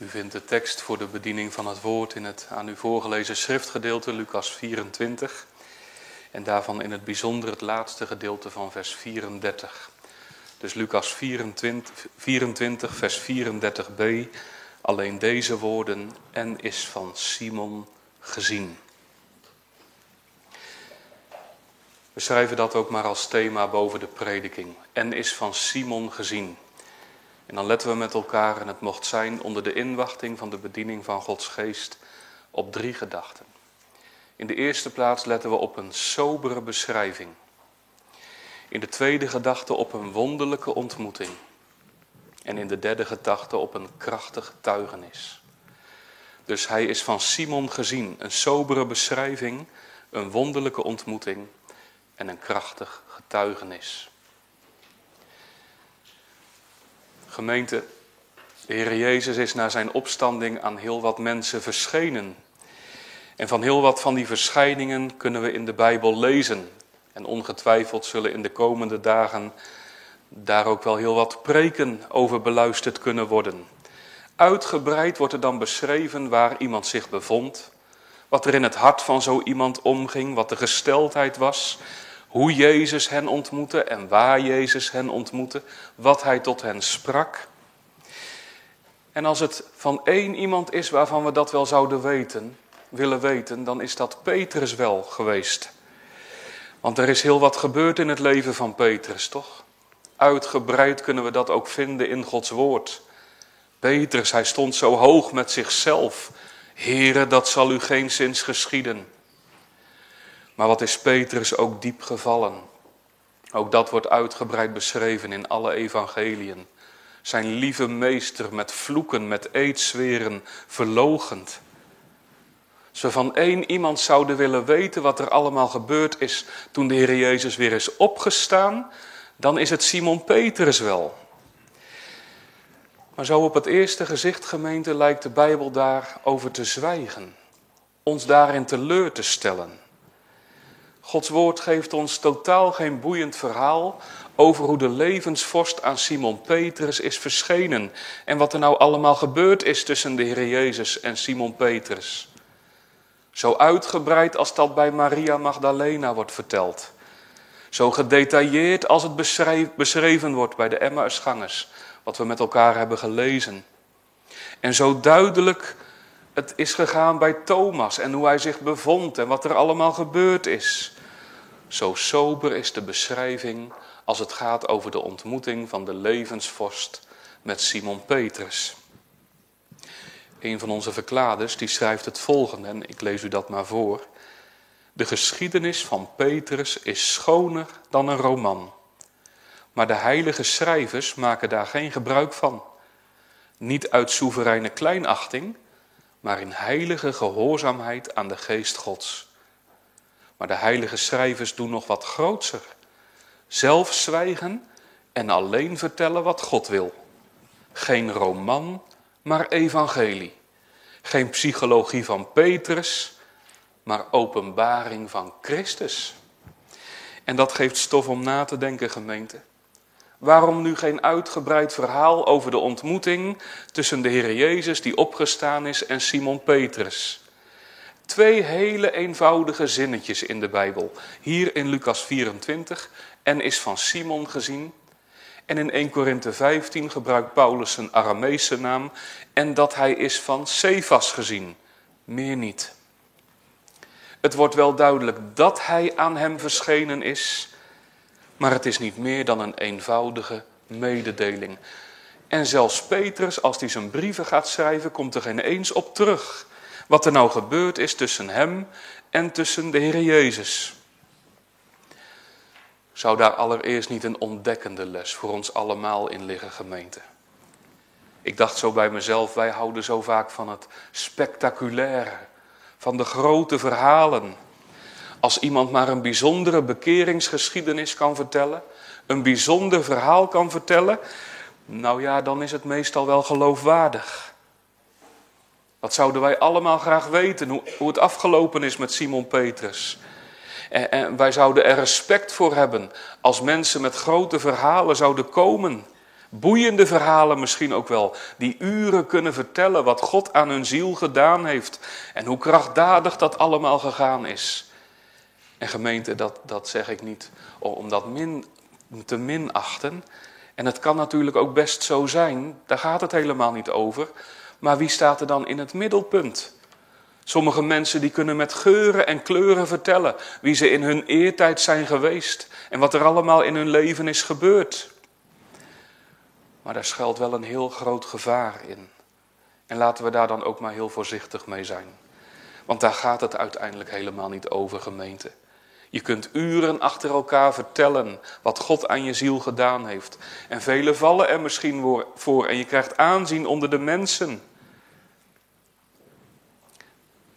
U vindt de tekst voor de bediening van het woord in het aan u voorgelezen schriftgedeelte, Lucas 24. En daarvan in het bijzonder het laatste gedeelte van vers 34. Dus Lucas 24, 24 vers 34b. Alleen deze woorden, en is van Simon gezien. We schrijven dat ook maar als thema boven de prediking. En is van Simon gezien. En dan letten we met elkaar, en het mocht zijn onder de inwachting van de bediening van Gods geest, op drie gedachten. In de eerste plaats letten we op een sobere beschrijving. In de tweede gedachte op een wonderlijke ontmoeting. En in de derde gedachte op een krachtige getuigenis. Dus hij is van Simon gezien, een sobere beschrijving, een wonderlijke ontmoeting en een krachtig getuigenis. Gemeente, de Heer Jezus is na zijn opstanding aan heel wat mensen verschenen. En van heel wat van die verschijningen kunnen we in de Bijbel lezen. En ongetwijfeld zullen in de komende dagen daar ook wel heel wat preken over beluisterd kunnen worden. Uitgebreid wordt er dan beschreven waar iemand zich bevond, wat er in het hart van zo iemand omging, wat de gesteldheid was, hoe Jezus hen ontmoette en waar Jezus hen ontmoette, wat hij tot hen sprak. En als het van één iemand is waarvan we dat wel zouden weten, willen weten, dan is dat Petrus wel geweest. Want er is heel wat gebeurd in het leven van Petrus, toch? Uitgebreid kunnen we dat ook vinden in Gods woord. Petrus, hij stond zo hoog met zichzelf. Here, dat zal u geen zins geschieden. Maar wat is Petrus ook diep gevallen? Ook dat wordt uitgebreid beschreven in alle evangeliën. Zijn lieve meester met vloeken, met eetzweren, verlogend. Als we van één iemand zouden willen weten wat er allemaal gebeurd is toen de Heer Jezus weer is opgestaan, dan is het Simon Petrus wel. Maar zo op het eerste gezicht, gemeente, lijkt de Bijbel daarover te zwijgen. Ons daarin teleur te stellen. Gods woord geeft ons totaal geen boeiend verhaal over hoe de levensvorst aan Simon Petrus is verschenen en wat er nou allemaal gebeurd is tussen de Heer Jezus en Simon Petrus. Zo uitgebreid als dat bij Maria Magdalena wordt verteld. Zo gedetailleerd als het beschreven wordt bij de Emmausgangers, wat we met elkaar hebben gelezen. En zo duidelijk het is gegaan bij Thomas en hoe hij zich bevond en wat er allemaal gebeurd is. Zo sober is de beschrijving als het gaat over de ontmoeting van de levensvorst met Simon Petrus. Een van onze verkladers die schrijft het volgende en ik lees u dat maar voor. De geschiedenis van Petrus is schoner dan een roman. Maar de heilige schrijvers maken daar geen gebruik van. Niet uit soevereine kleinachting, maar in heilige gehoorzaamheid aan de geest Gods. Maar de heilige schrijvers doen nog wat grootser. Zelf zwijgen en alleen vertellen wat God wil. Geen roman, maar evangelie. Geen psychologie van Petrus, maar openbaring van Christus. En dat geeft stof om na te denken, gemeente. Waarom nu geen uitgebreid verhaal over de ontmoeting tussen de Heer Jezus die opgestaan is en Simon Petrus? Twee hele eenvoudige zinnetjes in de Bijbel. Hier in Lucas 24 en is van Simon gezien. En in 1 Korinthe 15 gebruikt Paulus een Arameese naam en dat hij is van Cephas gezien. Meer niet. Het wordt wel duidelijk dat hij aan hem verschenen is, maar het is niet meer dan een eenvoudige mededeling. En zelfs Petrus, als hij zijn brieven gaat schrijven, komt er geen eens op terug. Wat er nou gebeurd is tussen hem en tussen de Heer Jezus. Zou daar allereerst niet een ontdekkende les voor ons allemaal in liggen, gemeente? Ik dacht zo bij mezelf, wij houden zo vaak van het spectaculaire, van de grote verhalen. Als iemand maar een bijzondere bekeringsgeschiedenis kan vertellen, een bijzonder verhaal kan vertellen, nou ja, dan is het meestal wel geloofwaardig. Wat zouden wij allemaal graag weten, hoe, hoe het afgelopen is met Simon Petrus. En, en wij zouden er respect voor hebben als mensen met grote verhalen zouden komen. Boeiende verhalen misschien ook wel, die uren kunnen vertellen wat God aan hun ziel gedaan heeft en hoe krachtdadig dat allemaal gegaan is. En gemeente, dat, dat zeg ik niet om dat min, te minachten. En het kan natuurlijk ook best zo zijn, daar gaat het helemaal niet over. Maar wie staat er dan in het middelpunt? Sommige mensen die kunnen met geuren en kleuren vertellen wie ze in hun eertijd zijn geweest en wat er allemaal in hun leven is gebeurd. Maar daar schuilt wel een heel groot gevaar in. En laten we daar dan ook maar heel voorzichtig mee zijn. Want daar gaat het uiteindelijk helemaal niet over, gemeente. Je kunt uren achter elkaar vertellen wat God aan je ziel gedaan heeft. En velen vallen er misschien voor en je krijgt aanzien onder de mensen.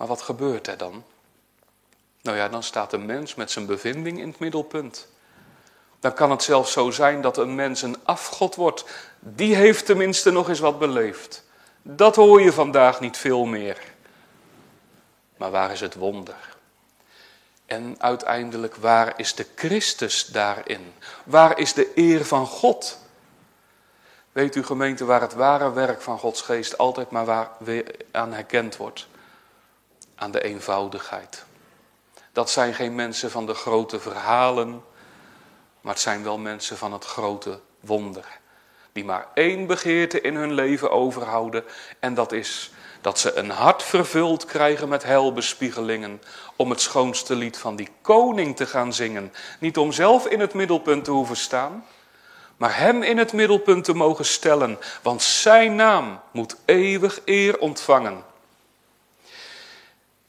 Maar wat gebeurt er dan? Nou ja, dan staat een mens met zijn bevinding in het middelpunt. Dan kan het zelfs zo zijn dat een mens een afgod wordt. Die heeft tenminste nog eens wat beleefd. Dat hoor je vandaag niet veel meer. Maar waar is het wonder? En uiteindelijk, waar is de Christus daarin? Waar is de eer van God? Weet u gemeente waar het ware werk van Gods geest altijd maar waar weer aan herkend wordt? Aan de eenvoudigheid. Dat zijn geen mensen van de grote verhalen, maar het zijn wel mensen van het grote wonder. Die maar één begeerte in hun leven overhouden en dat is dat ze een hart vervuld krijgen met helbespiegelingen om het schoonste lied van die koning te gaan zingen. Niet om zelf in het middelpunt te hoeven staan, maar hem in het middelpunt te mogen stellen, want zijn naam moet eeuwig eer ontvangen.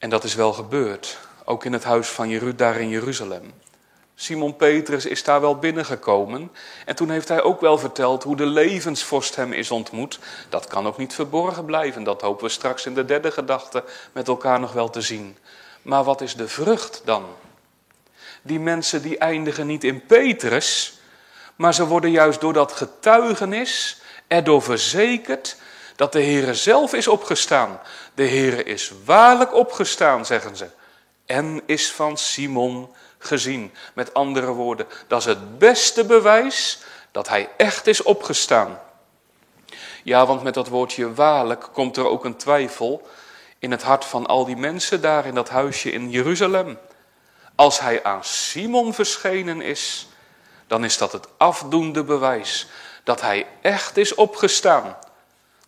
En dat is wel gebeurd, ook in het huis van Jerud daar in Jeruzalem. Simon Petrus is daar wel binnengekomen en toen heeft hij ook wel verteld hoe de levensvorst hem is ontmoet. Dat kan ook niet verborgen blijven, dat hopen we straks in de derde gedachte met elkaar nog wel te zien. Maar wat is de vrucht dan? Die mensen die eindigen niet in Petrus, maar ze worden juist door dat getuigenis erdoor verzekerd dat de Heere zelf is opgestaan. De Heere is waarlijk opgestaan, zeggen ze, en is van Simon gezien. Met andere woorden, dat is het beste bewijs dat hij echt is opgestaan. Ja, want met dat woordje waarlijk komt er ook een twijfel in het hart van al die mensen daar in dat huisje in Jeruzalem. Als hij aan Simon verschenen is, dan is dat het afdoende bewijs dat hij echt is opgestaan.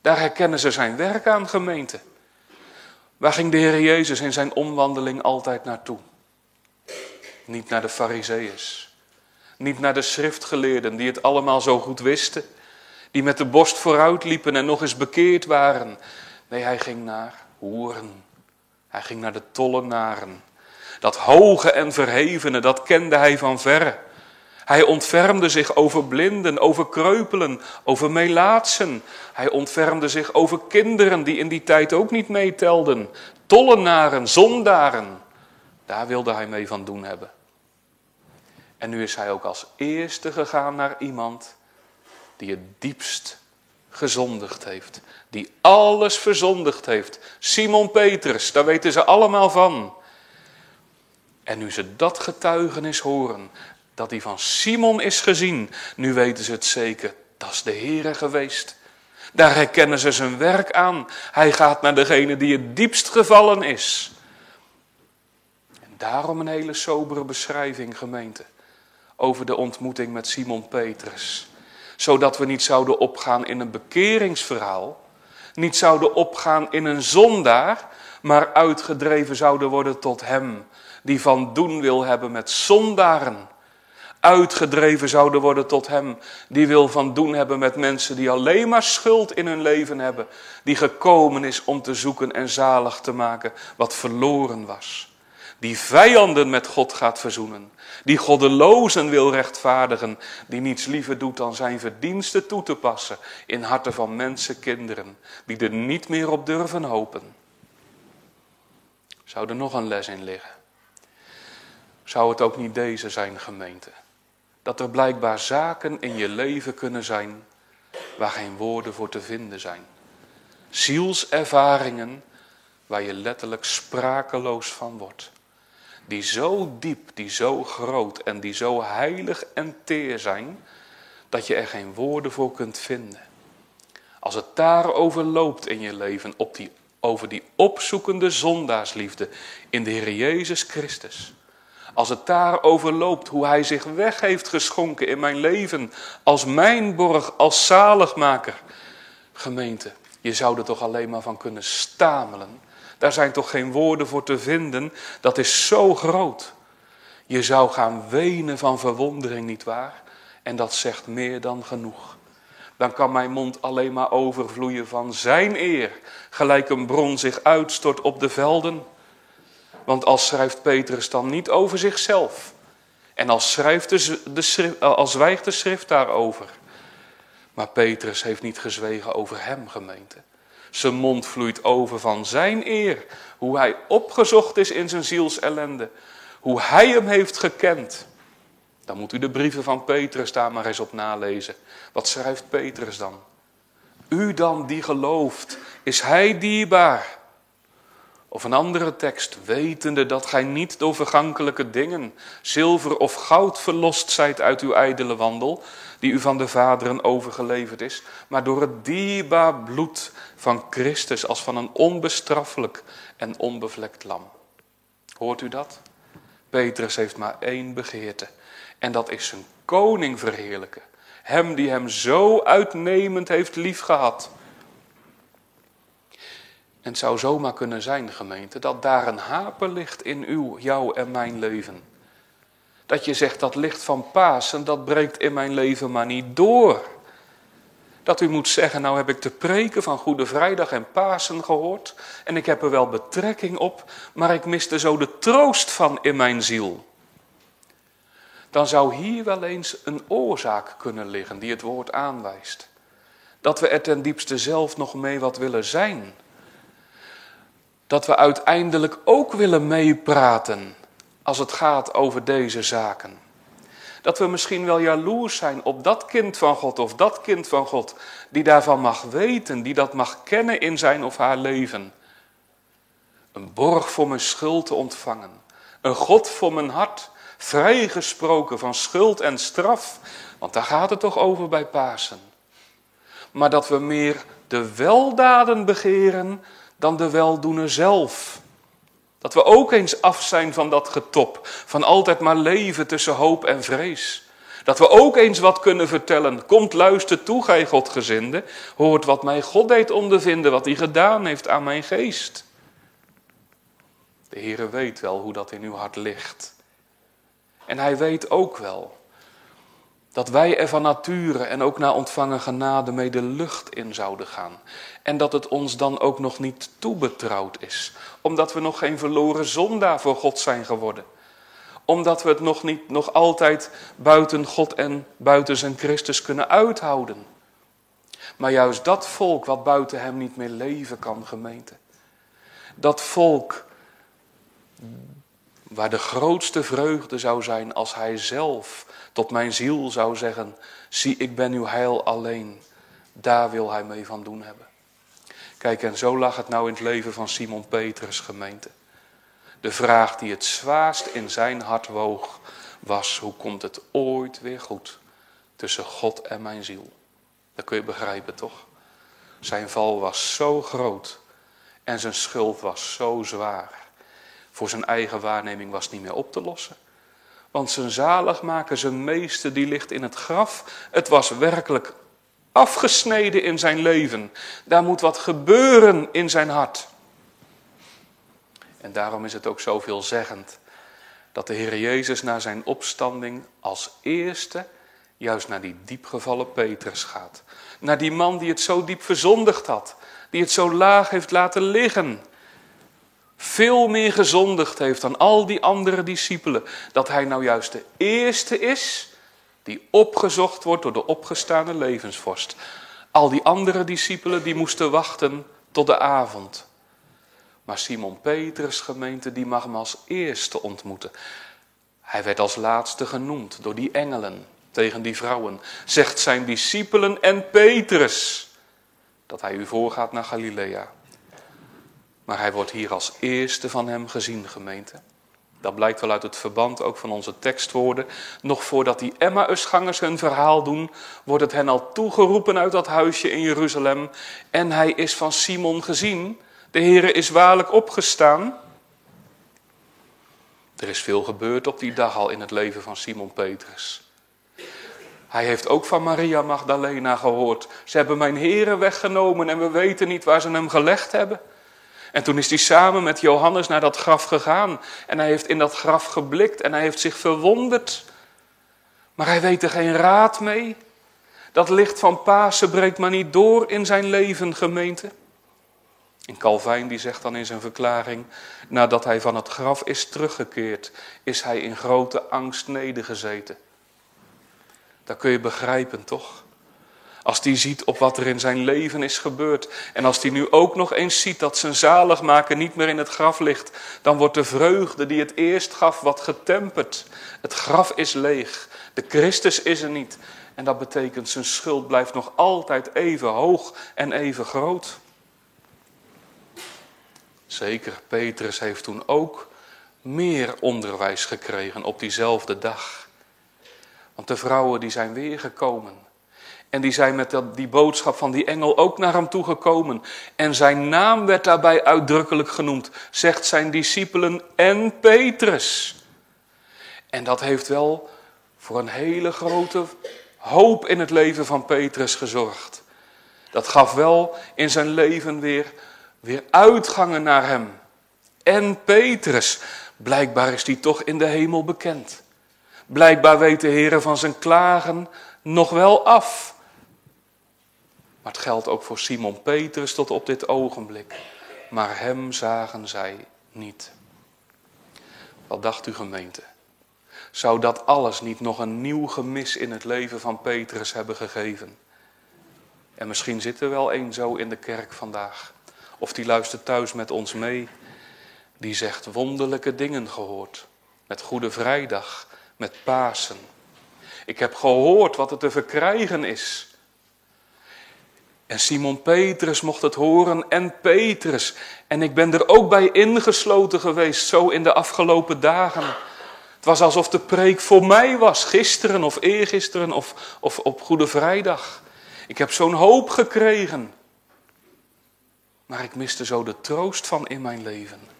Daar herkennen ze zijn werk aan, gemeente. Waar ging de Heer Jezus in zijn omwandeling altijd naartoe? Niet naar de fariseeërs. Niet naar de schriftgeleerden die het allemaal zo goed wisten. Die met de borst vooruit liepen en nog eens bekeerd waren. Nee, hij ging naar hoeren. Hij ging naar de tollenaren. Dat hoge en verhevene, dat kende hij van verre. Hij ontfermde zich over blinden, over kreupelen, over melaatsen. Hij ontfermde zich over kinderen die in die tijd ook niet meetelden. Tollenaren, zondaren. Daar wilde hij mee van doen hebben. En nu is hij ook als eerste gegaan naar iemand die het diepst gezondigd heeft. Die alles verzondigd heeft. Simon Petrus, daar weten ze allemaal van. En nu ze dat getuigenis horen, dat hij van Simon is gezien, nu weten ze het zeker, dat is de Heere geweest. Daar herkennen ze zijn werk aan. Hij gaat naar degene die het diepst gevallen is. En daarom een hele sobere beschrijving, gemeente over de ontmoeting met Simon Petrus. Zodat we niet zouden opgaan in een bekeringsverhaal, niet zouden opgaan in een zondaar, maar uitgedreven zouden worden tot hem die van doen wil hebben met zondaren. Uitgedreven zouden worden tot hem die wil van doen hebben met mensen die alleen maar schuld in hun leven hebben. Die gekomen is om te zoeken en zalig te maken wat verloren was. Die vijanden met God gaat verzoenen die goddelozen wil rechtvaardigen, die niets liever doet dan zijn verdiensten toe te passen in harten van mensenkinderen, die er niet meer op durven hopen. Zou er nog een les in liggen? Zou het ook niet deze zijn, gemeente? Dat er blijkbaar zaken in je leven kunnen zijn waar geen woorden voor te vinden zijn. Zielservaringen waar je letterlijk sprakeloos van wordt die zo diep, die zo groot en die zo heilig en teer zijn, dat je er geen woorden voor kunt vinden. Als het daarover loopt in je leven, op die, over die opzoekende zondaarsliefde in de Heer Jezus Christus. Als het daarover loopt hoe Hij zich weg heeft geschonken in mijn leven als mijn borg, als zaligmaker. Gemeente, je zou er toch alleen maar van kunnen stamelen. Daar zijn toch geen woorden voor te vinden. Dat is zo groot. Je zou gaan wenen van verwondering, nietwaar? En dat zegt meer dan genoeg. Dan kan mijn mond alleen maar overvloeien van zijn eer. Gelijk een bron zich uitstort op de velden. Want als schrijft Petrus dan niet over zichzelf. En als, schrijft de, schrift, als zwijgt de schrift daarover. Maar Petrus heeft niet gezwegen over hem, gemeente. Zijn mond vloeit over van zijn eer. Hoe hij opgezocht is in zijn zielsellende. Hoe hij hem heeft gekend. Dan moet u de brieven van Petrus daar maar eens op nalezen. Wat schrijft Petrus dan? U dan die gelooft, is hij dierbaar. Of een andere tekst, wetende dat gij niet door vergankelijke dingen, zilver of goud verlost zijt uit uw ijdele wandel, die u van de vaderen overgeleverd is, maar door het dierbaar bloed van Christus als van een onbestraffelijk en onbevlekt lam. Hoort u dat? Petrus heeft maar één begeerte en dat is zijn koning verheerlijken. Hem die hem zo uitnemend heeft liefgehad. En het zou zomaar kunnen zijn, gemeente, dat daar een haper ligt in uw, jou en mijn leven. Dat je zegt, dat licht van Pasen, dat breekt in mijn leven maar niet door. Dat u moet zeggen, nou heb ik de preken van Goede Vrijdag en Pasen gehoord. En ik heb er wel betrekking op, maar ik miste zo de troost van in mijn ziel. Dan zou hier wel eens een oorzaak kunnen liggen die het woord aanwijst. Dat we er ten diepste zelf nog mee wat willen zijn dat we uiteindelijk ook willen meepraten als het gaat over deze zaken. Dat we misschien wel jaloers zijn op dat kind van God of dat kind van God die daarvan mag weten, die dat mag kennen in zijn of haar leven. Een borg voor mijn schuld te ontvangen, een God voor mijn hart, vrijgesproken van schuld en straf, want daar gaat het toch over bij Pasen. Maar dat we meer de weldaden begeren dan de weldoener zelf. Dat we ook eens af zijn van dat getop, van altijd maar leven tussen hoop en vrees. Dat we ook eens wat kunnen vertellen. Komt luister toe, gij Godgezinde. Hoort wat mij God deed ondervinden, wat hij gedaan heeft aan mijn geest. De Heere weet wel hoe dat in uw hart ligt. En hij weet ook wel dat wij er van nature en ook na ontvangen genade mee de lucht in zouden gaan. En dat het ons dan ook nog niet toebetrouwd is. Omdat we nog geen verloren zondaar voor God zijn geworden. Omdat we het nog niet nog altijd buiten God en buiten zijn Christus kunnen uithouden. Maar juist dat volk wat buiten hem niet meer leven kan, gemeente. Dat volk waar de grootste vreugde zou zijn als hij zelf tot mijn ziel zou zeggen, zie ik ben uw heil alleen. Daar wil hij mee van doen hebben. Kijk, en zo lag het nou in het leven van Simon Petrus gemeente. De vraag die het zwaarst in zijn hart woog was, hoe komt het ooit weer goed tussen God en mijn ziel? Dat kun je begrijpen toch? Zijn val was zo groot en zijn schuld was zo zwaar. Voor zijn eigen waarneming was niet meer op te lossen. Want zijn zaligmaker, zijn meester, die ligt in het graf. Het was werkelijk afgesneden in zijn leven. Daar moet wat gebeuren in zijn hart. En daarom is het ook zo veelzeggend dat de Heer Jezus na zijn opstanding als eerste juist naar die diepgevallen Petrus gaat. Naar die man die het zo diep verzondigd had, die het zo laag heeft laten liggen veel meer gezondigd heeft dan al die andere discipelen, dat hij nou juist de eerste is die opgezocht wordt door de opgestane levensvorst. Al die andere discipelen die moesten wachten tot de avond. Maar Simon Petrus gemeente die mag hem als eerste ontmoeten. Hij werd als laatste genoemd door die engelen tegen die vrouwen. Zegt zijn discipelen en Petrus dat hij u voorgaat naar Galilea. Maar hij wordt hier als eerste van hem gezien, gemeente. Dat blijkt wel uit het verband ook van onze tekstwoorden. Nog voordat die Emmausgangers hun verhaal doen, wordt het hen al toegeroepen uit dat huisje in Jeruzalem. En hij is van Simon gezien. De Heere is waarlijk opgestaan. Er is veel gebeurd op die dag al in het leven van Simon Petrus. Hij heeft ook van Maria Magdalena gehoord. Ze hebben mijn heren weggenomen en we weten niet waar ze hem gelegd hebben. En toen is hij samen met Johannes naar dat graf gegaan. En hij heeft in dat graf geblikt en hij heeft zich verwonderd. Maar hij weet er geen raad mee. Dat licht van Pasen breekt maar niet door in zijn leven, gemeente. En Calvijn die zegt dan in zijn verklaring, nadat hij van het graf is teruggekeerd, is hij in grote angst nedergezeten. Dat kun je begrijpen, toch? Als die ziet op wat er in zijn leven is gebeurd. En als die nu ook nog eens ziet dat zijn zaligmaker niet meer in het graf ligt. Dan wordt de vreugde die het eerst gaf wat getemperd. Het graf is leeg. De Christus is er niet. En dat betekent zijn schuld blijft nog altijd even hoog en even groot. Zeker, Petrus heeft toen ook meer onderwijs gekregen op diezelfde dag. Want de vrouwen die zijn weer gekomen. En die zijn met die boodschap van die engel ook naar hem toegekomen. En zijn naam werd daarbij uitdrukkelijk genoemd, zegt zijn discipelen en Petrus. En dat heeft wel voor een hele grote hoop in het leven van Petrus gezorgd. Dat gaf wel in zijn leven weer, weer uitgangen naar hem. En Petrus, blijkbaar is die toch in de hemel bekend. Blijkbaar weet de Heer van zijn klagen nog wel af. Maar het geldt ook voor Simon Petrus tot op dit ogenblik. Maar hem zagen zij niet. Wat dacht u gemeente? Zou dat alles niet nog een nieuw gemis in het leven van Petrus hebben gegeven? En misschien zit er wel een zo in de kerk vandaag. Of die luistert thuis met ons mee. Die zegt wonderlijke dingen gehoord. Met Goede Vrijdag, met Pasen. Ik heb gehoord wat er te verkrijgen is. En Simon Petrus mocht het horen en Petrus. En ik ben er ook bij ingesloten geweest, zo in de afgelopen dagen. Het was alsof de preek voor mij was, gisteren of eergisteren of, of op Goede Vrijdag. Ik heb zo'n hoop gekregen. Maar ik miste zo de troost van in mijn leven.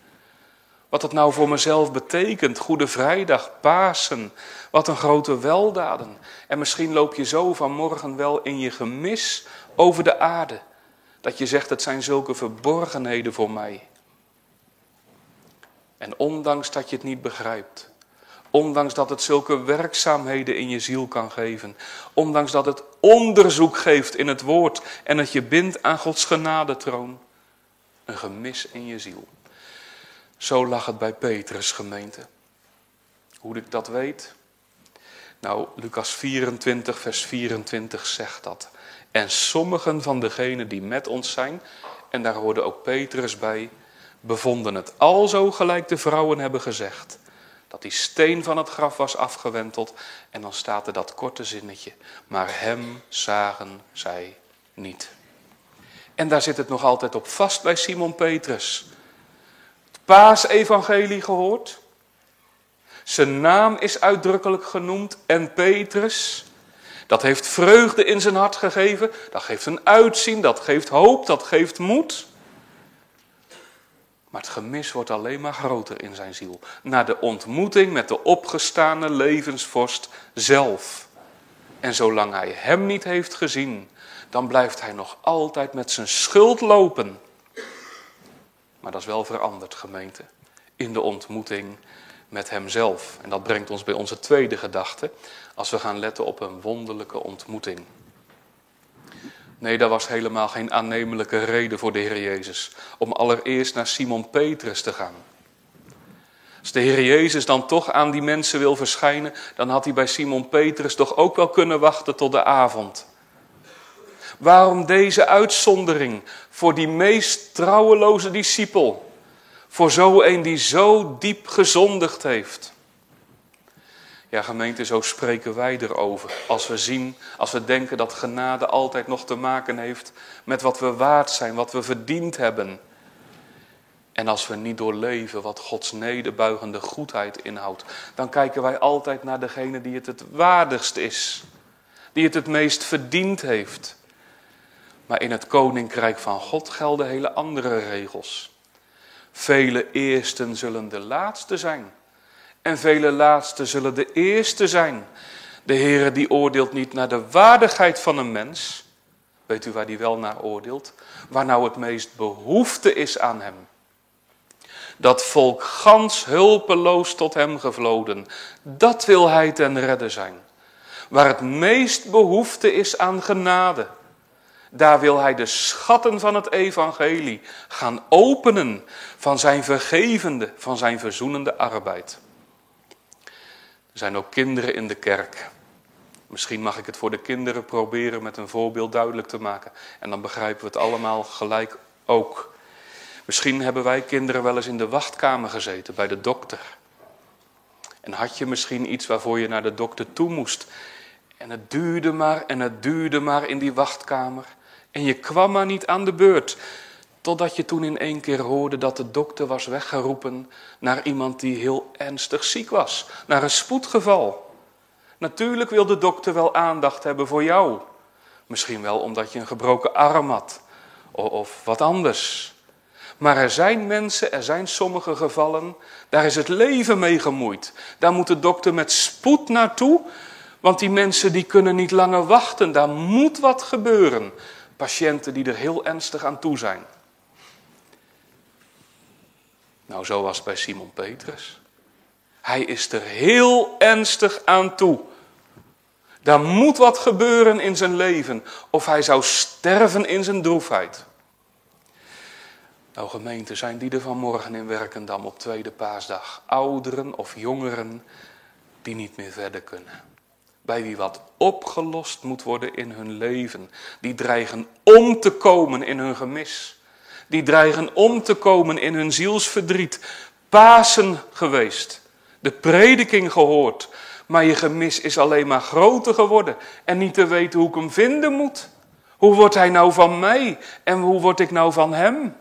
Wat het nou voor mezelf betekent, Goede Vrijdag, Pasen, wat een grote weldaden. En misschien loop je zo vanmorgen wel in je gemis over de aarde. Dat je zegt, het zijn zulke verborgenheden voor mij. En ondanks dat je het niet begrijpt, ondanks dat het zulke werkzaamheden in je ziel kan geven, ondanks dat het onderzoek geeft in het woord en het je bindt aan Gods genadetroon, een gemis in je ziel. Zo lag het bij Petrus gemeente. Hoe ik dat weet? Nou, Lucas 24, vers 24 zegt dat. En sommigen van degenen die met ons zijn, en daar hoorde ook Petrus bij, bevonden het alzo gelijk de vrouwen hebben gezegd. Dat die steen van het graf was afgewenteld. En dan staat er dat korte zinnetje. Maar hem zagen zij niet. En daar zit het nog altijd op vast bij Simon Petrus. Paasevangelie gehoord. Zijn naam is uitdrukkelijk genoemd en Petrus. Dat heeft vreugde in zijn hart gegeven. Dat geeft een uitzien, dat geeft hoop, dat geeft moed. Maar het gemis wordt alleen maar groter in zijn ziel. Na de ontmoeting met de opgestane levensvorst zelf. En zolang hij hem niet heeft gezien, dan blijft hij nog altijd met zijn schuld lopen. Maar dat is wel veranderd, gemeente. In de ontmoeting met hemzelf. En dat brengt ons bij onze tweede gedachte als we gaan letten op een wonderlijke ontmoeting. Nee, dat was helemaal geen aannemelijke reden voor de Heer Jezus om allereerst naar Simon Petrus te gaan. Als de Heer Jezus dan toch aan die mensen wil verschijnen, dan had hij bij Simon Petrus toch ook wel kunnen wachten tot de avond. Waarom deze uitzondering voor die meest trouweloze discipel? Voor zo een die zo diep gezondigd heeft. Ja, gemeente, zo spreken wij erover. Als we zien, als we denken dat genade altijd nog te maken heeft met wat we waard zijn, wat we verdiend hebben. En als we niet doorleven wat Gods nederbuigende goedheid inhoudt, dan kijken wij altijd naar degene die het het waardigst is, die het het meest verdiend heeft. Maar in het koninkrijk van God gelden hele andere regels. Vele eersten zullen de laatste zijn. En vele laatste zullen de eerste zijn. De Heere die oordeelt niet naar de waardigheid van een mens. Weet u waar die wel naar oordeelt? Waar nou het meest behoefte is aan hem. Dat volk gans hulpeloos tot hem gevloden. Dat wil hij ten redden zijn. Waar het meest behoefte is aan genade. Daar wil hij de schatten van het evangelie gaan openen van zijn vergevende, van zijn verzoenende arbeid. Er zijn ook kinderen in de kerk. Misschien mag ik het voor de kinderen proberen met een voorbeeld duidelijk te maken. En dan begrijpen we het allemaal gelijk ook. Misschien hebben wij kinderen wel eens in de wachtkamer gezeten bij de dokter. En had je misschien iets waarvoor je naar de dokter toe moest. En het duurde maar en het duurde maar in die wachtkamer. En je kwam maar niet aan de beurt. Totdat je toen in één keer hoorde dat de dokter was weggeroepen naar iemand die heel ernstig ziek was. Naar een spoedgeval. Natuurlijk wil de dokter wel aandacht hebben voor jou. Misschien wel omdat je een gebroken arm had. Of wat anders. Maar er zijn mensen, er zijn sommige gevallen, daar is het leven mee gemoeid. Daar moet de dokter met spoed naartoe, want die mensen die kunnen niet langer wachten. Daar moet wat gebeuren. Patiënten die er heel ernstig aan toe zijn. Nou, zo was het bij Simon Petrus. Hij is er heel ernstig aan toe. Daar moet wat gebeuren in zijn leven, of hij zou sterven in zijn droefheid. Nou gemeente, zijn die er vanmorgen in Werkendam op tweede paasdag? Ouderen of jongeren die niet meer verder kunnen. Bij wie wat opgelost moet worden in hun leven. Die dreigen om te komen in hun gemis. Die dreigen om te komen in hun zielsverdriet. Pasen geweest. De prediking gehoord. Maar je gemis is alleen maar groter geworden. En niet te weten hoe ik hem vinden moet. Hoe wordt hij nou van mij? En hoe word ik nou van hem?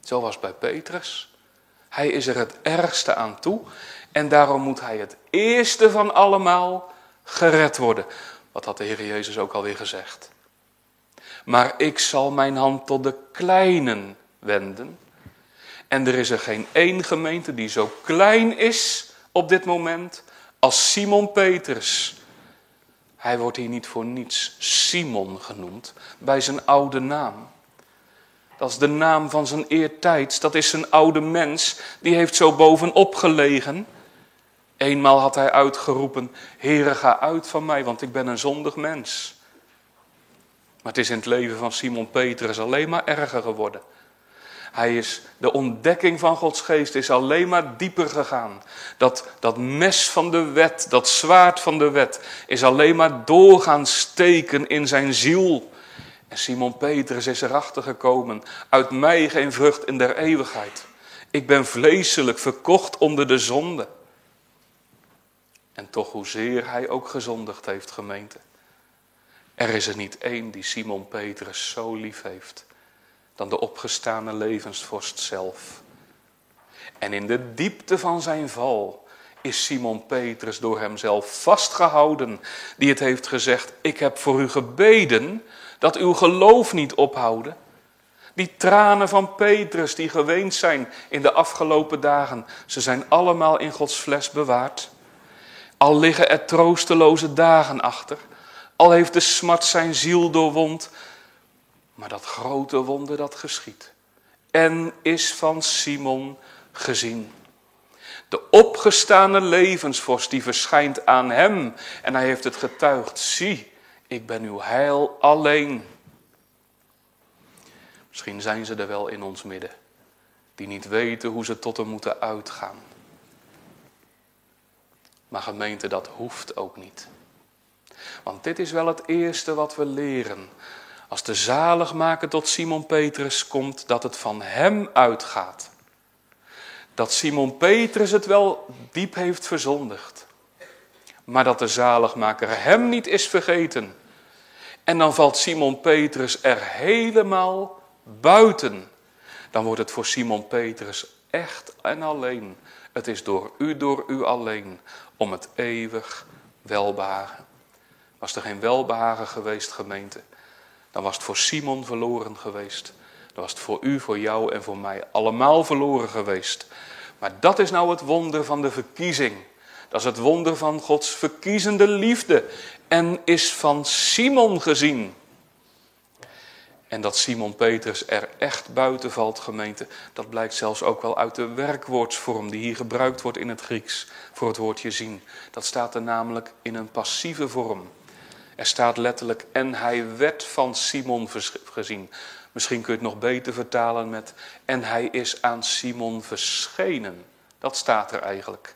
Zo was bij Petrus. Hij is er het ergste aan toe. En daarom moet hij het eerste van allemaal gered worden. Wat had de Heer Jezus ook alweer gezegd. Maar ik zal mijn hand tot de kleinen wenden. En er is er geen één gemeente die zo klein is op dit moment als Simon Petrus. Hij wordt hier niet voor niets Simon genoemd bij zijn oude naam. Dat is de naam van zijn eertijds. Dat is zijn oude mens. Die heeft zo bovenop gelegen. Eenmaal had hij uitgeroepen: Heere, ga uit van mij, want ik ben een zondig mens. Maar het is in het leven van Simon Petrus alleen maar erger geworden. Hij is, de ontdekking van Gods geest is alleen maar dieper gegaan. Dat, dat mes van de wet, dat zwaard van de wet, is alleen maar doorgaan steken in zijn ziel. En Simon Petrus is erachter gekomen, uit mij geen vrucht in der eeuwigheid. Ik ben vleeselijk verkocht onder de zonde. En toch hoezeer hij ook gezondigd heeft, gemeente. Er is er niet één die Simon Petrus zo lief heeft dan de opgestane levensvorst zelf. En in de diepte van zijn val is Simon Petrus door hemzelf vastgehouden, die het heeft gezegd, ik heb voor u gebeden dat uw geloof niet ophouden. Die tranen van Petrus die geweend zijn in de afgelopen dagen, ze zijn allemaal in Gods fles bewaard. Al liggen er troosteloze dagen achter, al heeft de smart zijn ziel doorwond, maar dat grote wonder dat geschiet en is van Simon gezien. De opgestane levensvorst die verschijnt aan hem en hij heeft het getuigd. Zie, ik ben uw heil alleen. Misschien zijn ze er wel in ons midden, die niet weten hoe ze tot hem moeten uitgaan. Maar gemeente, dat hoeft ook niet. Want dit is wel het eerste wat we leren. Als de zaligmaker tot Simon Petrus komt, dat het van hem uitgaat. Dat Simon Petrus het wel diep heeft verzondigd. Maar dat de zaligmaker hem niet is vergeten. En dan valt Simon Petrus er helemaal buiten. dan wordt het voor Simon Petrus echt en alleen. Het is door u, door u alleen, om het eeuwig welbehagen. Was er geen welbehagen geweest, gemeente, dan was het voor Simon verloren geweest. Dan was het voor u, voor jou en voor mij allemaal verloren geweest. Maar dat is nou het wonder van de verkiezing. Dat is het wonder van Gods verkiezende liefde. En is van Simon gezien. En dat Simon Petrus er echt buiten valt, gemeente, dat blijkt zelfs ook wel uit de werkwoordsvorm die hier gebruikt wordt in het Grieks voor het woordje zien. Dat staat er namelijk in een passieve vorm. Er staat letterlijk, en hij werd van Simon gezien. Misschien kun je het nog beter vertalen met, en hij is aan Simon verschenen. Dat staat er eigenlijk.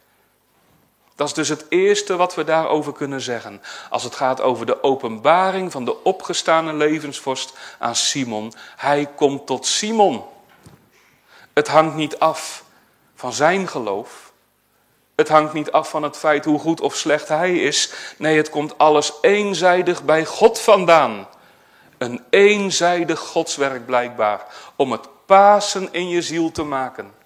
Dat is dus het eerste wat we daarover kunnen zeggen. Als het gaat over de openbaring van de opgestane levensvorst aan Simon. Hij komt tot Simon. Het hangt niet af van zijn geloof. Het hangt niet af van het feit hoe goed of slecht hij is. Nee, het komt alles eenzijdig bij God vandaan. Een eenzijdig godswerk blijkbaar. Om het Pasen in je ziel te maken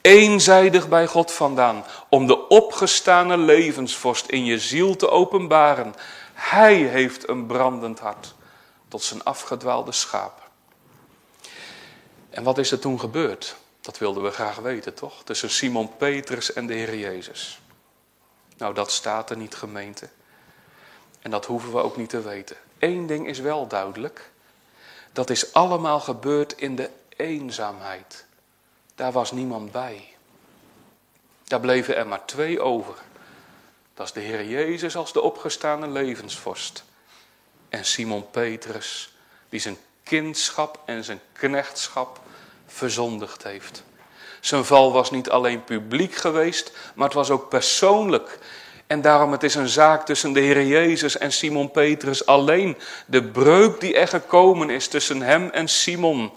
eenzijdig bij God vandaan, om de opgestane levensvorst in je ziel te openbaren. Hij heeft een brandend hart tot zijn afgedwaalde schapen. En wat is er toen gebeurd? Dat wilden we graag weten, toch? Tussen Simon Petrus en de Heer Jezus. Nou, dat staat er niet, gemeente. En dat hoeven we ook niet te weten. Eén ding is wel duidelijk. Dat is allemaal gebeurd in de eenzaamheid. Daar was niemand bij. Daar bleven er maar twee over. Dat is de Heer Jezus als de opgestane levensvorst. En Simon Petrus, die zijn kindschap en zijn knechtschap verzondigd heeft. Zijn val was niet alleen publiek geweest, maar het was ook persoonlijk. En daarom het is een zaak tussen de Heer Jezus en Simon Petrus alleen. De breuk die er gekomen is tussen hem en Simon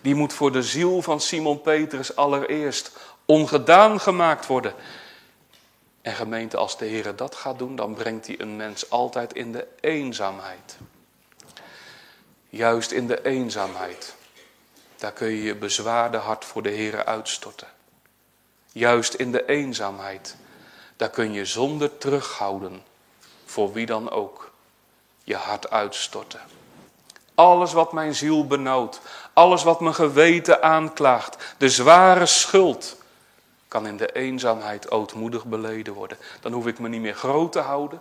die moet voor de ziel van Simon Petrus allereerst ongedaan gemaakt worden. En gemeente, als de Heer dat gaat doen, dan brengt hij een mens altijd in de eenzaamheid. Juist in de eenzaamheid. Daar kun je je bezwaarde hart voor de Heer uitstorten. Juist in de eenzaamheid. Daar kun je zonder terughouden, voor wie dan ook, je hart uitstorten. Alles wat mijn ziel benauwt, alles wat mijn geweten aanklaagt, de zware schuld, kan in de eenzaamheid ootmoedig beleden worden. Dan hoef ik me niet meer groot te houden.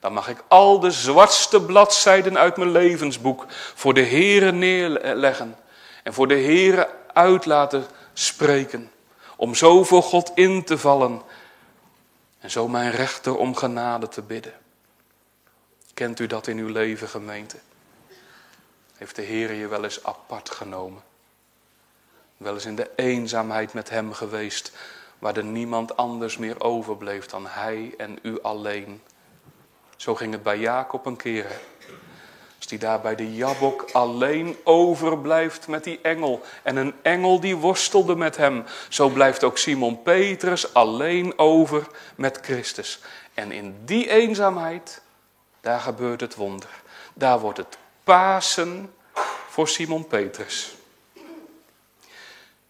Dan mag ik al de zwartste bladzijden uit mijn levensboek voor de Here neerleggen. En voor de Here uit laten spreken. Om zo voor God in te vallen. En zo mijn rechter om genade te bidden. Kent u dat in uw leven, gemeente? Heeft de Heer je wel eens apart genomen? Wel eens in de eenzaamheid met hem geweest, waar er niemand anders meer overbleef dan hij en u alleen. Zo ging het bij Jacob een keer. Als die daar bij de Jabok alleen overblijft met die engel. En een engel die worstelde met hem. Zo blijft ook Simon Petrus alleen over met Christus. En in die eenzaamheid, daar gebeurt het wonder. Daar wordt het Pasen voor Simon Petrus.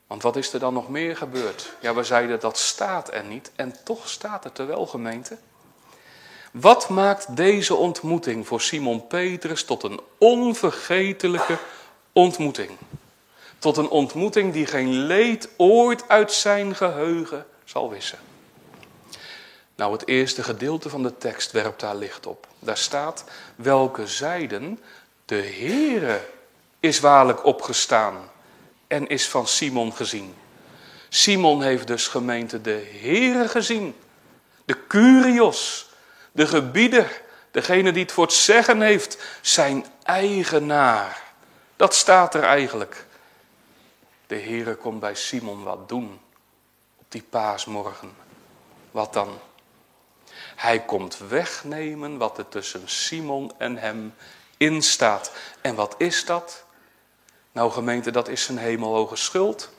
Want wat is er dan nog meer gebeurd? Ja, we zeiden dat staat er niet en toch staat het er wel, gemeente. Wat maakt deze ontmoeting voor Simon Petrus tot een onvergetelijke ontmoeting? Tot een ontmoeting die geen leed ooit uit zijn geheugen zal wissen. Nou, het eerste gedeelte van de tekst werpt daar licht op. Daar staat welke zijden de Heere is waarlijk opgestaan en is van Simon gezien. Simon heeft dus gemeente de Heere gezien. De Curios, de gebieder, degene die het voor het zeggen heeft, zijn eigenaar. Dat staat er eigenlijk. De Heere komt bij Simon wat doen op die paasmorgen. Wat dan? Hij komt wegnemen wat er tussen Simon en hem in staat. En wat is dat? Nou gemeente, dat is zijn hemelhoge schuld.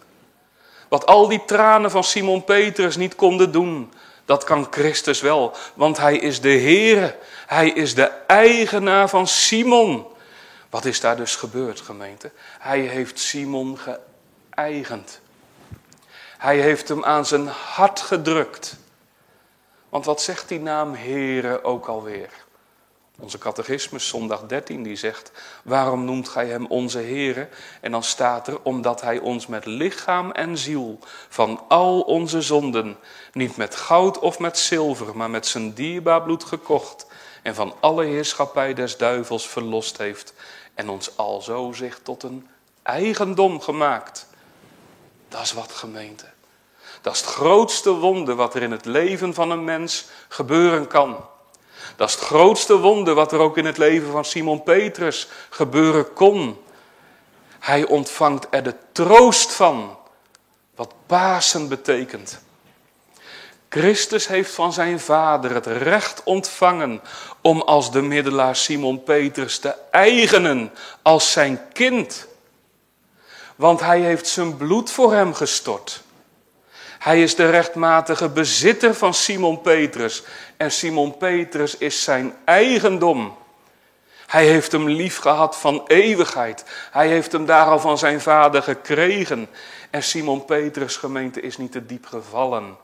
Wat al die tranen van Simon Petrus niet konden doen, dat kan Christus wel. Want hij is de Heere, hij is de eigenaar van Simon. Wat is daar dus gebeurd gemeente? Hij heeft Simon toe-eigend. Hij heeft hem aan zijn hart gedrukt. Want wat zegt die naam Heere ook alweer? Onze catechismus, zondag 13, die zegt, waarom noemt gij hem onze Heere? En dan staat er, omdat hij ons met lichaam en ziel van al onze zonden, niet met goud of met zilver, maar met zijn dierbaar bloed gekocht en van alle heerschappij des duivels verlost heeft en ons alzo zich tot een eigendom gemaakt. Dat is wat gemeente. Dat is het grootste wonder wat er in het leven van een mens gebeuren kan. Dat is het grootste wonder wat er ook in het leven van Simon Petrus gebeuren kon. Hij ontvangt er de troost van, wat Pasen betekent. Christus heeft van zijn vader het recht ontvangen om als de middelaar Simon Petrus te eigenen als zijn kind. Want hij heeft zijn bloed voor hem gestort. Hij is de rechtmatige bezitter van Simon Petrus. En Simon Petrus is zijn eigendom. Hij heeft hem lief gehad van eeuwigheid. Hij heeft hem daar al van zijn vader gekregen. En Simon Petrus gemeente is niet te diep gevallen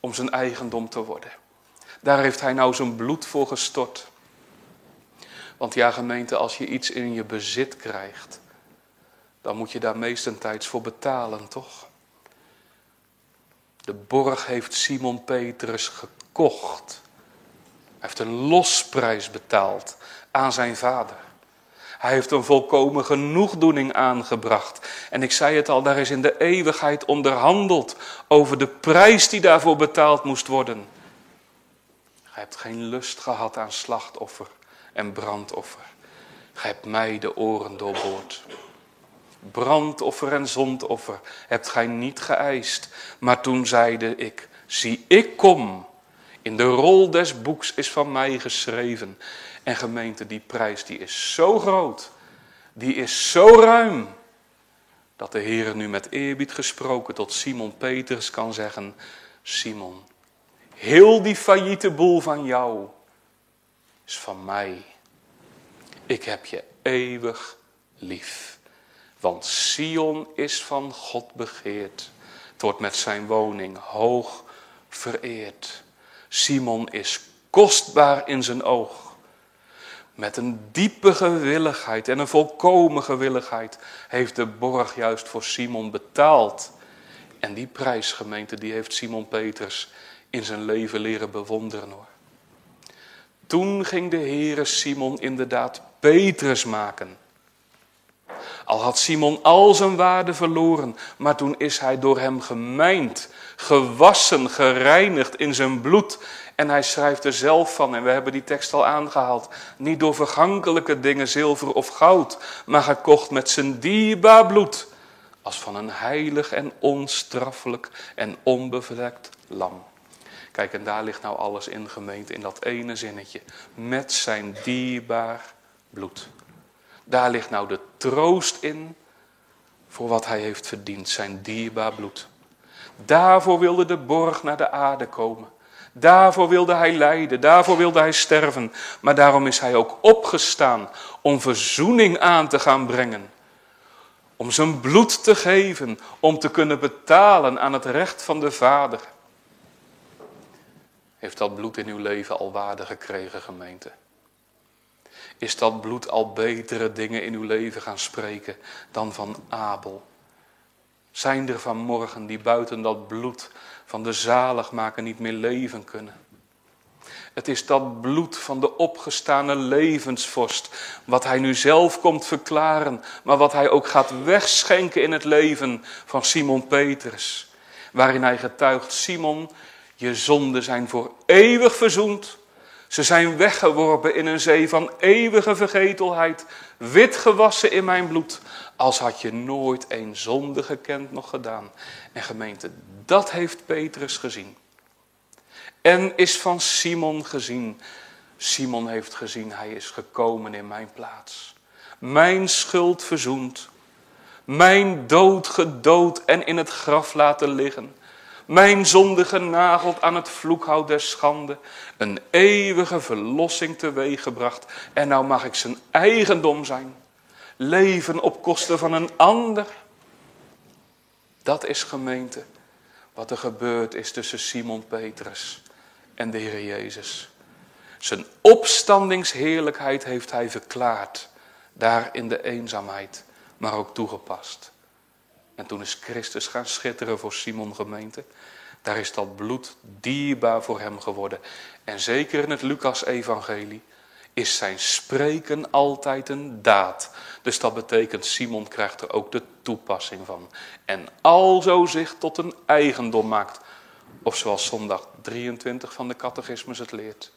om zijn eigendom te worden. Daar heeft hij nou zijn bloed voor gestort. Want ja gemeente, als je iets in je bezit krijgt, dan moet je daar meestentijds voor betalen, toch? De borg heeft Simon Petrus gekocht. Hij heeft een losprijs betaald aan zijn vader. Hij heeft een volkomen genoegdoening aangebracht. En ik zei het al, daar is in de eeuwigheid onderhandeld over de prijs die daarvoor betaald moest worden. Gij hebt geen lust gehad aan slachtoffer en brandoffer. Gij hebt mij de oren doorboord. Brandoffer en zondoffer hebt gij niet geëist. Maar toen zeide ik, zie ik kom. In de rol des boeks is van mij geschreven. En gemeente, die prijs die is zo groot. Die is zo ruim. Dat de Heer nu met eerbied gesproken tot Simon Peters kan zeggen. Simon, heel die failliete boel van jou is van mij. Ik heb je eeuwig lief. Want Sion is van God begeerd. Het wordt met zijn woning hoog vereerd. Simon is kostbaar in zijn oog. Met een diepe gewilligheid en een volkomen gewilligheid heeft de borg juist voor Simon betaald. En die prijsgemeente die heeft Simon Peters in zijn leven leren bewonderen hoor. Toen ging de Heere Simon inderdaad Petrus maken. Al had Simon al zijn waarde verloren, maar toen is hij door hem gemijnd, gewassen, gereinigd in zijn bloed. En hij schrijft er zelf van, en we hebben die tekst al aangehaald, niet door vergankelijke dingen, zilver of goud, maar gekocht met zijn dierbaar bloed, als van een heilig en onstraffelijk en onbevlekt lam. Kijk, en daar ligt nou alles in gemeente, in dat ene zinnetje. Met zijn dierbaar bloed. Daar ligt nou de troost in voor wat hij heeft verdiend, zijn dierbaar bloed. Daarvoor wilde de borg naar de aarde komen. Daarvoor wilde hij lijden, daarvoor wilde hij sterven. Maar daarom is hij ook opgestaan om verzoening aan te gaan brengen. Om zijn bloed te geven, om te kunnen betalen aan het recht van de Vader. Heeft dat bloed in uw leven al waarde gekregen, gemeente? Is dat bloed al betere dingen in uw leven gaan spreken dan van Abel? Zijn er vanmorgen die buiten dat bloed van de zaligmaker niet meer leven kunnen? Het is dat bloed van de opgestane levensvorst, wat hij nu zelf komt verklaren, maar wat hij ook gaat wegschenken in het leven van Simon Petrus. Waarin hij getuigt, Simon, je zonden zijn voor eeuwig verzoend. Ze zijn weggeworpen in een zee van eeuwige vergetelheid, wit gewassen in mijn bloed, als had je nooit een zonde gekend nog gedaan. En gemeente, dat heeft Petrus gezien. En is van Simon gezien. Simon heeft gezien, hij is gekomen in mijn plaats. Mijn schuld verzoend. Mijn dood gedood en in het graf laten liggen. Mijn zonde genageld aan het vloekhout der schande. Een eeuwige verlossing teweeggebracht. En nou mag ik zijn eigendom zijn. Leven op kosten van een ander. Dat is gemeente wat er gebeurd is tussen Simon Petrus en de Heer Jezus. Zijn opstandingsheerlijkheid heeft hij verklaard, daar in de eenzaamheid, maar ook toegepast. En toen is Christus gaan schitteren voor Simon gemeente. Daar is dat bloed dierbaar voor hem geworden. En zeker in het Lucas-evangelie is zijn spreken altijd een daad. Dus dat betekent, Simon krijgt er ook de toepassing van. En alzo zich tot een eigendom maakt. Of zoals zondag 23 van de catechismus het leert.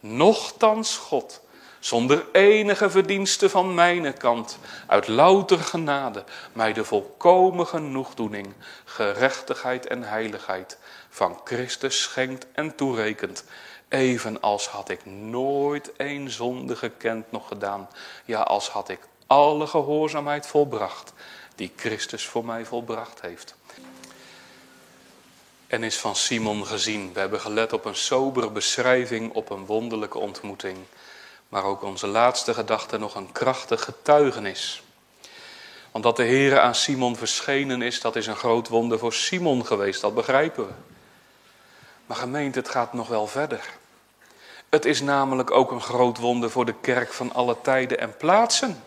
Nochtans God, zonder enige verdienste van mijn kant, uit louter genade, mij de volkomen genoegdoening, gerechtigheid en heiligheid van Christus schenkt en toerekent, evenals had ik nooit een zonde gekend nog gedaan, ja, als had ik alle gehoorzaamheid volbracht, die Christus voor mij volbracht heeft. En is van Simon gezien. We hebben gelet op een sobere beschrijving, op een wonderlijke ontmoeting. Maar ook onze laatste gedachte nog een krachtig getuigenis. Want dat de Heer aan Simon verschenen is, dat is een groot wonder voor Simon geweest, dat begrijpen we. Maar gemeente, het gaat nog wel verder. Het is namelijk ook een groot wonder voor de kerk van alle tijden en plaatsen.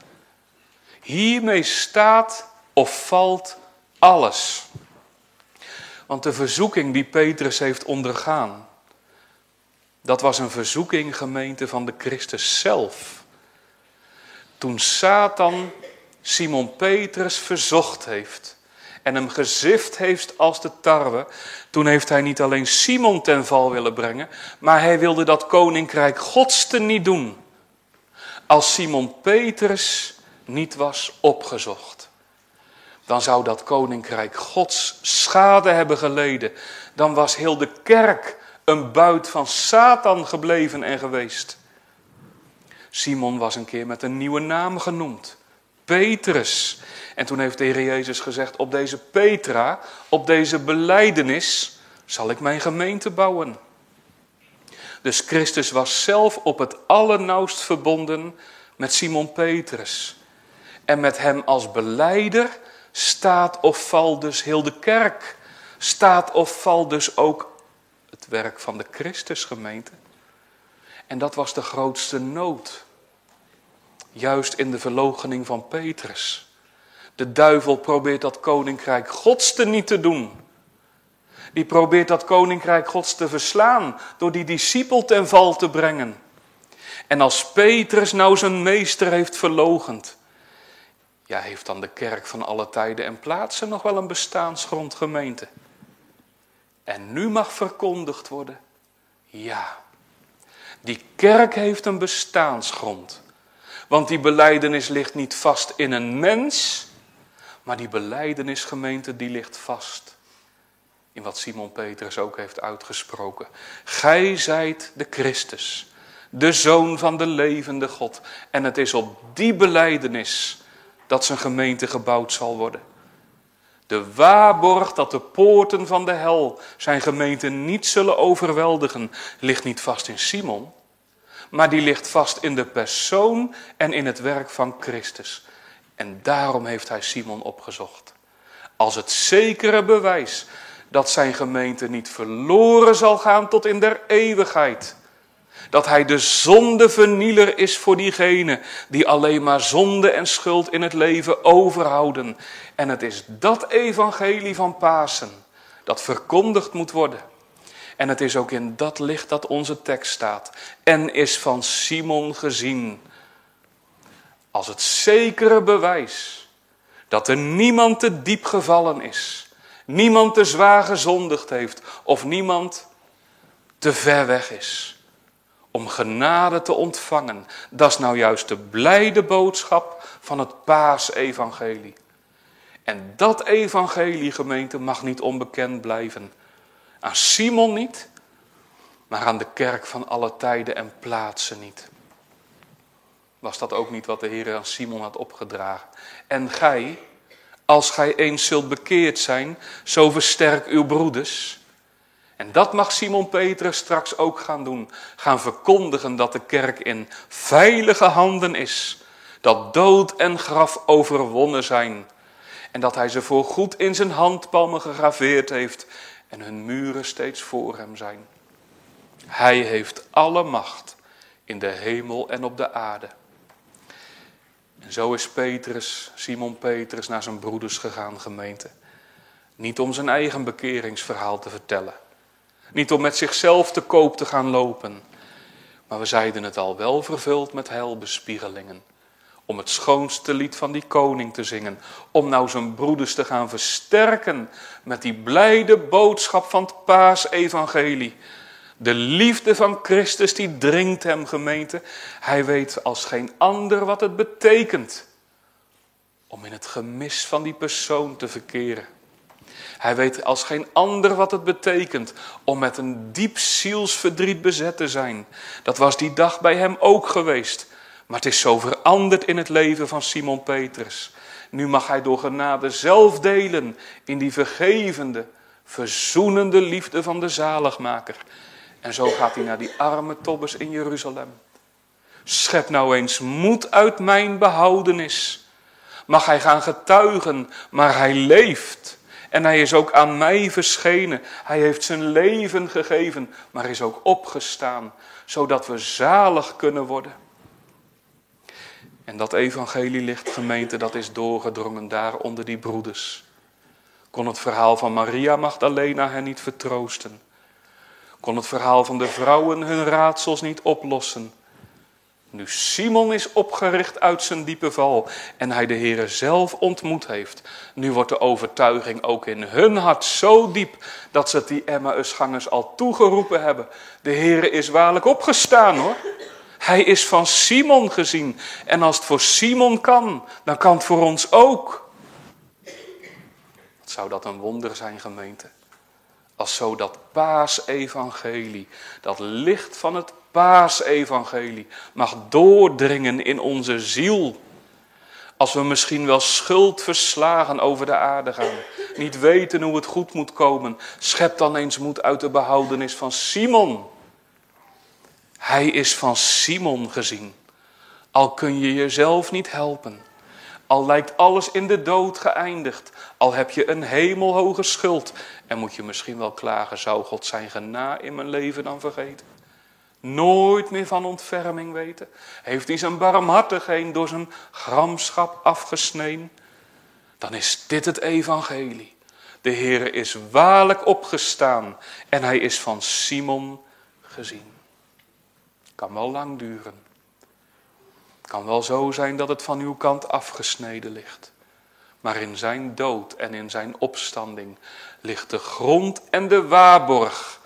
Hiermee staat of valt alles. Want de verzoeking die Petrus heeft ondergaan, dat was een verzoeking gemeente van de Christus zelf. Toen Satan Simon Petrus verzocht heeft en hem gezift heeft als de tarwe, toen heeft hij niet alleen Simon ten val willen brengen, maar hij wilde dat koninkrijk Gods te niet doen. Als Simon Petrus niet was opgezocht, dan zou dat koninkrijk Gods schade hebben geleden. Dan was heel de kerk een buit van Satan gebleven en geweest. Simon was een keer met een nieuwe naam genoemd. Petrus. En toen heeft de Heer Jezus gezegd, op deze Petra, op deze beleidenis, zal ik mijn gemeente bouwen. Dus Christus was zelf op het allernauwst verbonden met Simon Petrus. En met hem als beleider staat of valt dus heel de kerk. Staat of valt dus ook werk van de Christusgemeente. En dat was de grootste nood. Juist in de verloochening van Petrus. De duivel probeert dat koninkrijk gods te niet te doen. Die probeert dat koninkrijk gods te verslaan door die discipel ten val te brengen. En als Petrus nou zijn meester heeft verlogend, ja, heeft dan de kerk van alle tijden en plaatsen nog wel een bestaansgrond gemeente? En nu mag verkondigd worden, ja, die kerk heeft een bestaansgrond. Want die beleidenis ligt niet vast in een mens, maar die beleidenisgemeente die ligt vast in wat Simon Petrus ook heeft uitgesproken. Gij zijt de Christus, de Zoon van de levende God. En het is op die beleidenis dat zijn gemeente gebouwd zal worden. De waarborg dat de poorten van de hel zijn gemeente niet zullen overweldigen, ligt niet vast in Simon, maar die ligt vast in de persoon en in het werk van Christus. En daarom heeft hij Simon opgezocht. Als het zekere bewijs dat zijn gemeente niet verloren zal gaan tot in der eeuwigheid. Dat hij de zondevernieler is voor diegenen die alleen maar zonde en schuld in het leven overhouden. En het is dat evangelie van Pasen dat verkondigd moet worden. En het is ook in dat licht dat onze tekst staat. En is van Simon gezien. Als het zekere bewijs dat er niemand te diep gevallen is. Niemand te zwaar gezondigd heeft. Of niemand te ver weg is om genade te ontvangen. Dat is nou juist de blijde boodschap van het paasevangelie. En dat evangelie, gemeente, mag niet onbekend blijven. Aan Simon niet, maar aan de kerk van alle tijden en plaatsen niet. Was dat ook niet wat de Heer aan Simon had opgedragen? En gij, als gij eens zult bekeerd zijn, zo versterk uw broeders. En dat mag Simon Petrus straks ook gaan doen. Gaan verkondigen dat de kerk in veilige handen is. Dat dood en graf overwonnen zijn. En dat hij ze voor goed in zijn handpalmen gegraveerd heeft en hun muren steeds voor hem zijn. Hij heeft alle macht in de hemel en op de aarde. En zo is Petrus, Simon Petrus, naar zijn broeders gegaan, gemeente. Niet om zijn eigen bekeringsverhaal te vertellen. Niet om met zichzelf te koop te gaan lopen. Maar we zeiden het al wel vervuld met heilbespiegelingen. Om het schoonste lied van die koning te zingen. Om nou zijn broeders te gaan versterken met die blijde boodschap van het paasevangelie. De liefde van Christus die dringt hem gemeente. Hij weet als geen ander wat het betekent om in het gemis van die persoon te verkeren. Hij weet als geen ander wat het betekent om met een diep zielsverdriet bezet te zijn. Dat was die dag bij hem ook geweest. Maar het is zo veranderd in het leven van Simon Petrus. Nu mag hij door genade zelf delen in die vergevende, verzoenende liefde van de zaligmaker. En zo gaat hij naar die arme tobbers in Jeruzalem. Schep nou eens moed uit mijn behoudenis. Mag hij gaan getuigen, maar hij leeft. En hij is ook aan mij verschenen. Hij heeft zijn leven gegeven, maar is ook opgestaan, zodat we zalig kunnen worden. En dat evangelie ligt gemeente, dat is doorgedrongen daar onder die broeders. Kon het verhaal van Maria Magdalena hen niet vertroosten? Kon het verhaal van de vrouwen hun raadsels niet oplossen? Nu Simon is opgericht uit zijn diepe val en hij de Heere zelf ontmoet heeft. Nu wordt de overtuiging ook in hun hart zo diep dat ze het die Emmausgangers al toegeroepen hebben. De Heere is waarlijk opgestaan hoor. Hij is van Simon gezien. En als het voor Simon kan, dan kan het voor ons ook. Wat zou dat een wonder zijn gemeente? Als zo dat paasevangelie, dat licht van het paasevangelie mag doordringen in onze ziel. Als we misschien wel schuldverslagen over de aarde gaan, niet weten hoe het goed moet komen, schep dan eens moed uit de behoudenis van Simon. Hij is van Simon gezien. Al kun je jezelf niet helpen. Al lijkt alles in de dood geëindigd. Al heb je een hemelhoge schuld. En moet je misschien wel klagen, zou God zijn gena in mijn leven dan vergeten? Nooit meer van ontferming weten? Heeft hij zijn barmhartigheid door zijn gramschap afgesneden? Dan is dit het evangelie. De Heere is waarlijk opgestaan en hij is van Simon gezien. Kan wel lang duren. Kan wel zo zijn dat het van uw kant afgesneden ligt. Maar in zijn dood en in zijn opstanding ligt de grond en de waarborg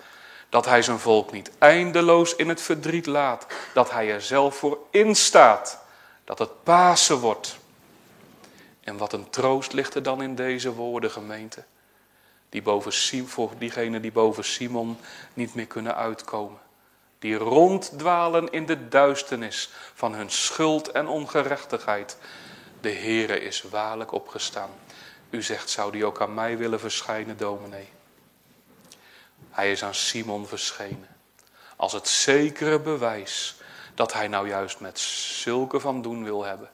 dat hij zijn volk niet eindeloos in het verdriet laat. Dat hij er zelf voor instaat. Dat het Pasen wordt. En wat een troost ligt er dan in deze woorden, gemeente. Die boven, voor diegenen die boven Simon niet meer kunnen uitkomen. Die ronddwalen in de duisternis van hun schuld en ongerechtigheid. De Heere is waarlijk opgestaan. U zegt, zou die ook aan mij willen verschijnen, dominee? Hij is aan Simon verschenen. Als het zekere bewijs dat hij nou juist met zulke van doen wil hebben.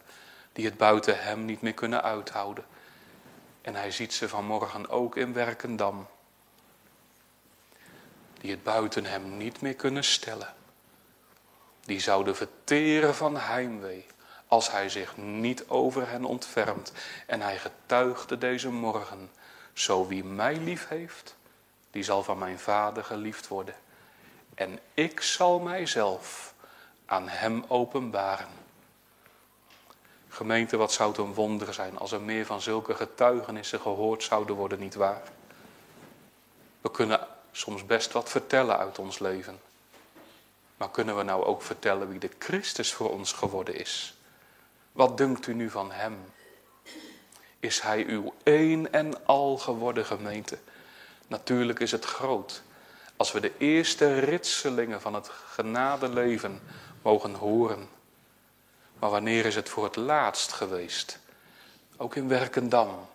Die het buiten hem niet meer kunnen uithouden. En hij ziet ze vanmorgen ook in Werkendam. Die het buiten hem niet meer kunnen stellen. Die zouden verteren van heimwee als hij zich niet over hen ontfermt. En hij getuigde deze morgen, zo wie mij lief heeft, die zal van mijn vader geliefd worden. En ik zal mijzelf aan hem openbaren. Gemeente, wat zou het een wonder zijn als er meer van zulke getuigenissen gehoord zouden worden, niet waar? We kunnen soms best wat vertellen uit ons leven. Maar kunnen we nou ook vertellen wie de Christus voor ons geworden is? Wat dunkt u nu van hem? Is hij uw een en al geworden gemeente? Natuurlijk is het groot. Als we de eerste ritselingen van het genadeleven mogen horen. Maar wanneer is het voor het laatst geweest? Ook in Werkendam.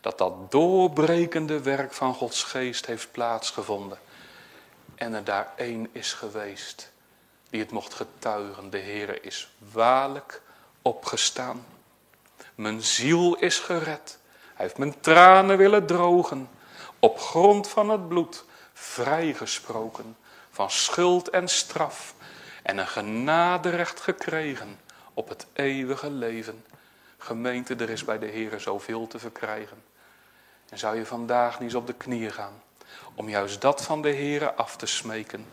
Dat dat doorbrekende werk van Gods geest heeft plaatsgevonden. En er daar één is geweest die het mocht getuigen. De Heere is waarlijk opgestaan. Mijn ziel is gered. Hij heeft mijn tranen willen drogen, op grond van het bloed, vrijgesproken van schuld en straf en een genaderecht gekregen op het eeuwige leven. Gemeente, er is bij de Heer zoveel te verkrijgen. En zou je vandaag niet op de knieën gaan om juist dat van de Heer af te smeken.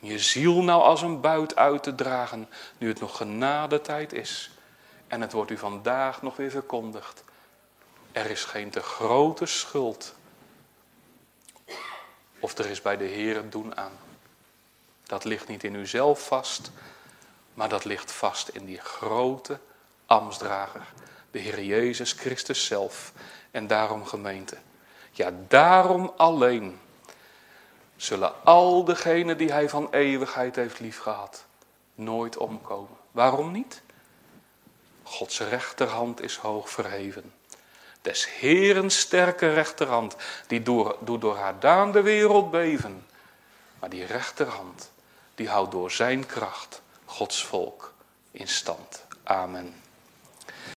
Om je ziel nou als een buit uit te dragen, nu het nog genadetijd is. En het wordt u vandaag nog weer verkondigd. Er is geen te grote schuld. Of er is bij de Heer doen aan. Dat ligt niet in uzelf vast, maar dat ligt vast in die grote ambtsdrager, de Heer Jezus Christus zelf. En daarom gemeente. Ja, daarom alleen zullen al degenen die hij van eeuwigheid heeft liefgehad, nooit omkomen. Waarom niet? Gods rechterhand is hoog verheven. Des Heeren sterke rechterhand, die door, doet door haar daan de wereld beven. Maar die rechterhand, die houdt door zijn kracht Gods volk in stand. Amen.